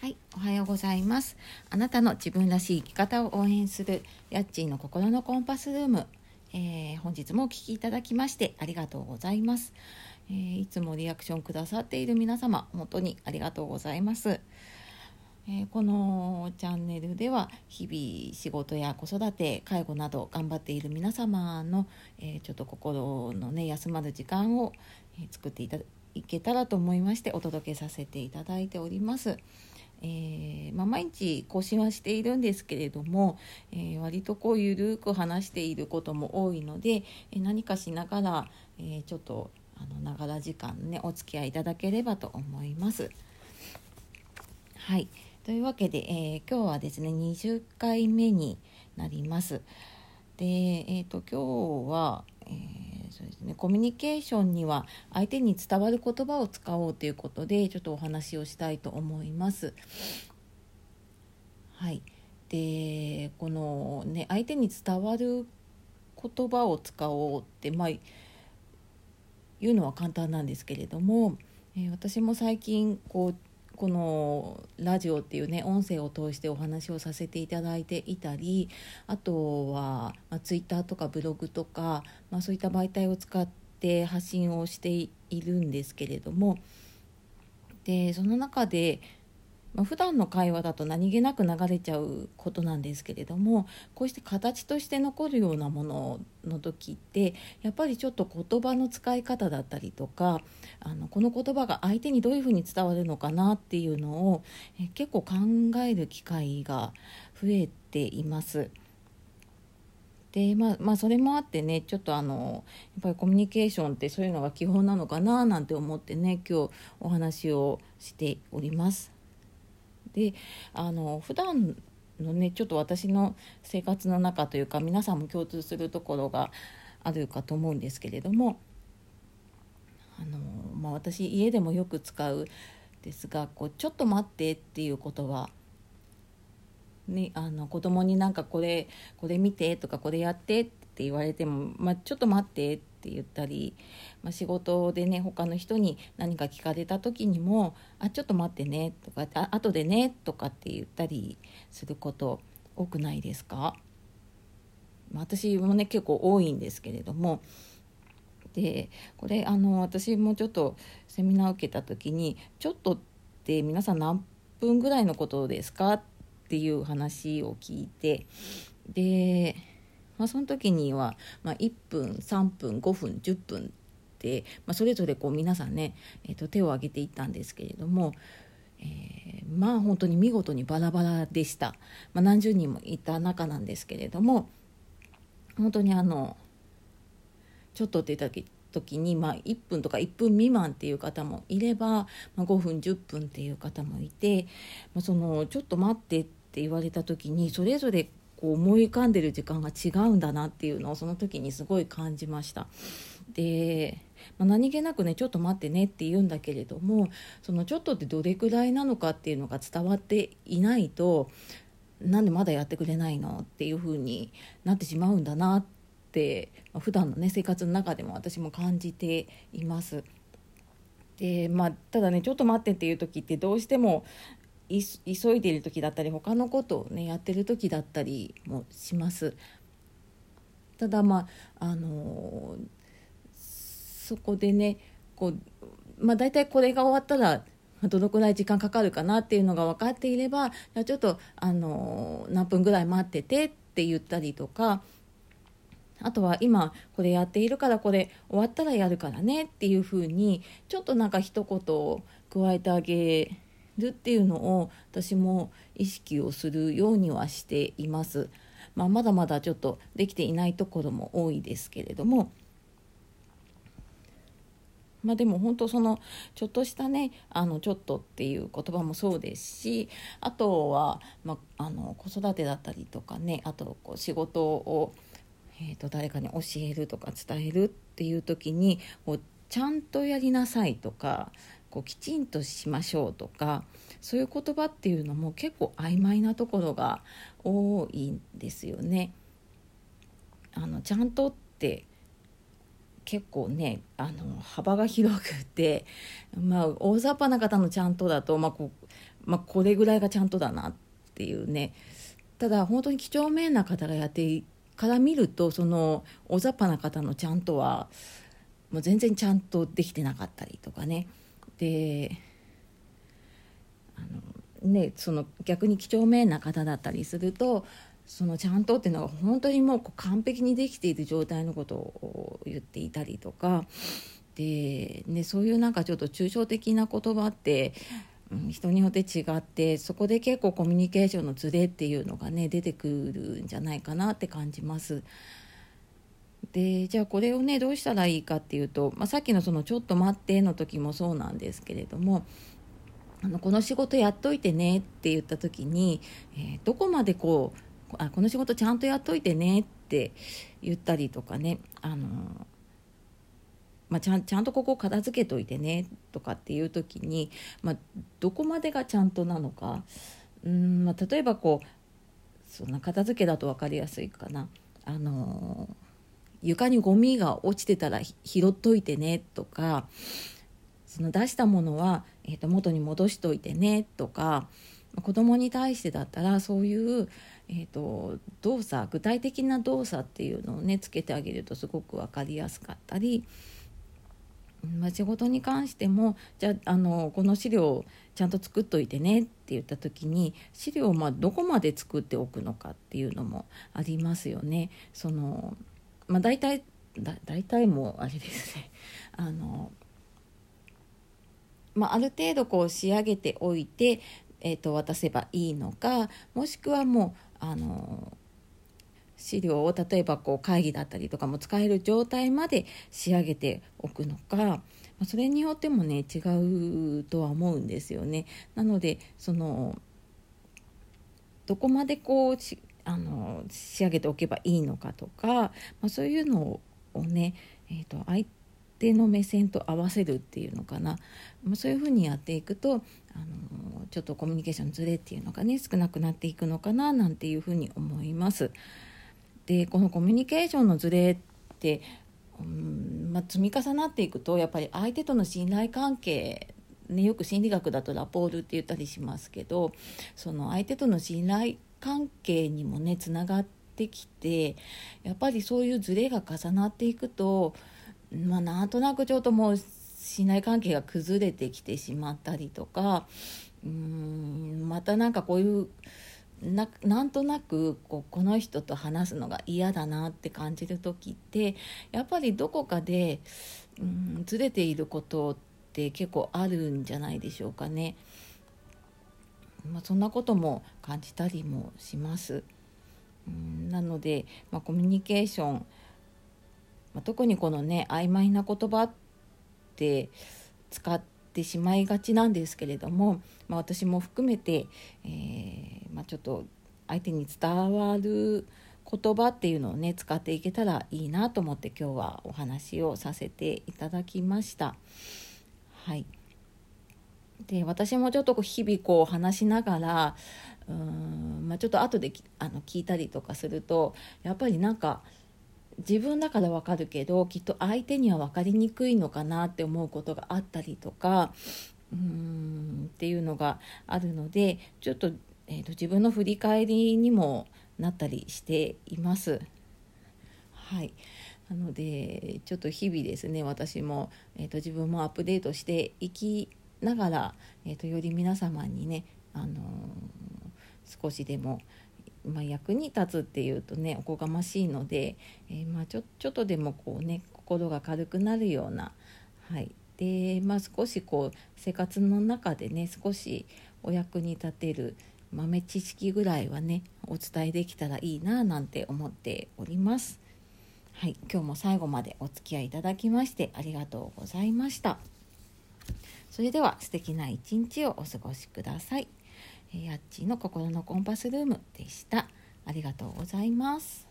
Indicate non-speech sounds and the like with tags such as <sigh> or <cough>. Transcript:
はい、おはようございます。あなたの自分らしい生き方を応援するヤッチーの心のコンパスルーム。えー本日もお聞きいただきましてありがとうございます、えーいつもリアクションくださっている皆様、本当にありがとうございます。えーこのチャンネルでは日々仕事や子育て介護など頑張っている皆様の、えーちょっと心のね休まる時間を、えー作っていただいけたらと思いましてお届けさせていただいております。えーまあ、毎日更新はしているんですけれども、えー割とこうゆるく話していることも多いので、えー何かしながら、えちょっとあのながら時間ねお付き合いいただければと思います。はいというわけで、えー今日はですね20回目になります。で、えー、と今日は、そうですね、コミュニケーションには相手に伝わる言葉を使おうということでちょっとお話をしたいと思います。はい、でこのね相手に伝わる言葉を使おうってまあ言うのは簡単なんですけれども、えー私も最近こうこのラジオっていうね音声を通してお話をさせていただいていたりあとは、まあ、ツイッターとかブログとか、まあ、そういった媒体を使って発信をしているんですけれどもでその中で、まあ、普段の会話だと何気なく流れちゃうことなんですけれどもこうして形として残るようなものの時ってやっぱりちょっと言葉の使い方だったりとかあのこの言葉が相手にどういうふうに伝わるのかなっていうのをえ結構考える機会が増えています。でまあ、まあそれもあってねちょっとあのやっぱりコミュニケーションってそういうのが基本なのかななんて思ってね今日お話をしております。であの普段のねちょっと私の生活の中というか皆さんも共通するところがあるかと思うんですけれどもあの、まあ、私家でもよく使うですがこう「ちょっと待って」っていう言葉ね、あの子供になんかこれこれ見てとかこれやってって言われても、まあ、ちょっと待ってってって言ったり、まあ、仕事でね他の人に何か聞かれた時にも「あちょっと待ってね」とか「あ後でね」とかって言ったりすること多くないですか、まあ、私もね結構多いんですけれどもでこれあの私もちょっとセミナー受けた時に「ちょっとって皆さん何分ぐらいのことですか?」っていう話を聞いてで、まあ、その時には、まあ、1分3分5分10分って、まあ、それぞれこう皆さんね、えー、と手を挙げていったんですけれども、えーまあ本当に見事にバラバラでした、まあ、何十人もいた中なんですけれども本当にあのちょっとって言った時に、まあ、1分とか1分未満っていう方もいれば、まあ、5分10分っていう方もいて、まあ、そのちょっと待ってって言われた時にそれぞれこう思い浮かんでる時間が違うんだなっていうのをその時にすごい感じました。で、まあ、何気なくねちょっと待ってねって言うんだけれどもそのちょっとってどれくらいなのかっていうのが伝わっていないとなんでまだやってくれないのっていう風になってしまうんだなって、まあ、普段のね生活の中でも私も感じています。でまあ、ただねちょっと待ってっていう時ってどうしても急いでいる時だったり他のことをねやってる時だったりもします。ただまああのそこでねこう、まあ、大体これが終わったらどのくらい時間かかるかなっていうのが分かっていればじゃちょっとあの何分ぐらい待っててって言ったりとかあとは今これやっているからこれ終わったらやるからねっていうふうにちょっとなんか一言を加えてあげるっていうのを私も意識をするようにはしています。まあ、まだまだちょっとできていないところも多いですけれども。まあでも本当そのちょっとしたね「あのちょっと」っていう言葉もそうですしあとは、まあ、あの子育てだったりとかねあとこう仕事を、えー、と誰かに教えるとか伝えるっていう時にこうちゃんとやりなさいとかこうきちんとしましょうとかそういう言葉っていうのも結構曖昧なところが多いんですよね。あのちゃんとって結構ねあの幅が広くて、まあ、大雑把な方のちゃんとだと、まあ、こまあ、これぐらいがちゃんとだなっていうねただ本当に几帳面な方がやってから見るとその大雑把な方のちゃんとはもう全然ちゃんとできてなかったりとかねであのねその逆に几帳面な方だったりするとそのちゃんとっていうのが本当にもう完璧にできている状態のことを言っていたりとかで、ね、そういうなんかちょっと抽象的な言葉って、人によって違ってそこで結構コミュニケーションのズレっていうのがね出てくるんじゃないかなって感じます。でじゃあこれをねどうしたらいいかっていうと、まあ、さっきのその「ちょっと待って」の時もそうなんですけれどもあのこの仕事やっといてねって言った時に、えー、どこまでこうあこの仕事ちゃんとやっといてねって言ったりとかねあの、まあ、ちゃんちゃんとここ片付けといてねとかっていう時に、まあ、どこまでがちゃんとなのかうん、まあ、例えばこうそんな片付けだと分かりやすいかな。あの床にゴミが落ちてたら拾っといてねとかその出したものは、えー、と元に戻しといてねとか子供に対してだったらそういう、えーと、動作具体的な動作っていうのをねつけてあげるとすごく分かりやすかったり、まあ、仕事に関してもじゃあのこの資料ちゃんと作っといてねって言った時に資料をまあどこまで作っておくのかっていうのもありますよね。そのまあ、大体だ大体もあれですね <laughs> あの、まあ、ある程度こう仕上げておいてえーと、渡せばいいのかもしくはもうあの資料を例えばこう会議だったりとかも使える状態まで仕上げておくのかそれによってもね違うとは思うんですよね。なのでそのどこまでこうあの仕上げておけばいいのかとか、まあ、そういうのをね、えーと相手の目線と合わせるっていうのかな、まあ、そういうふうにやっていくとあのちょっとコミュニケーションずれっていうのがね少なくなっていくのかななんていうふうに思います。でこのコミュニケーションのずれってうんまあ、積み重なっていくとやっぱり相手との信頼関係ね、よく心理学だとラポールって言ったりしますけどその相手との信頼関係にもねつながってきてやっぱりそういうズレが重なっていくとまあ、なんとなくちょっともう信頼関係が崩れてきてしまったりとかうんまたなんかこういうななんとなくこうこの人と話すのが嫌だなって感じる時ってやっぱりどこかでうんずれていることって結構あるんじゃないでしょうかね。まあ、そんなことも感じたりもします。うんなので、まあ、コミュニケーションまあ、特にこのね曖昧な言葉って使ってしまいがちなんですけれども、まあ、私も含めて、えー、ま、ちょっと相手に伝わる言葉っていうのをね使っていけたらいいなと思って今日はお話をさせていただきました。はいで私もちょっとこう日々こう話しながらうーん、まあ、ちょっと後であの聞いたりとかするとやっぱりなんか自分だからわかるけどきっと相手には分かりにくいのかなって思うことがあったりとかうーんっていうのがあるのでちょっと,、えーと、自分の振り返りにもなったりしています。はいなのでちょっと日々ですね私も、えーと、自分もアップデートしていきながら、えーと、とより皆様にね、あのー、少しでもまあ、役に立つっていうとねおこがましいので、えー、まあ、ちょちょっとでもこうね心が軽くなるような、はいでまあ、少しこう生活の中でね少しお役に立てる豆知識ぐらいはねお伝えできたらいいななんて思っております。はい、今日も最後までお付き合いいただきましてありがとうございました。それでは素敵な一日をお過ごしください。やっちの心のコンパスルームでした。ありがとうございます。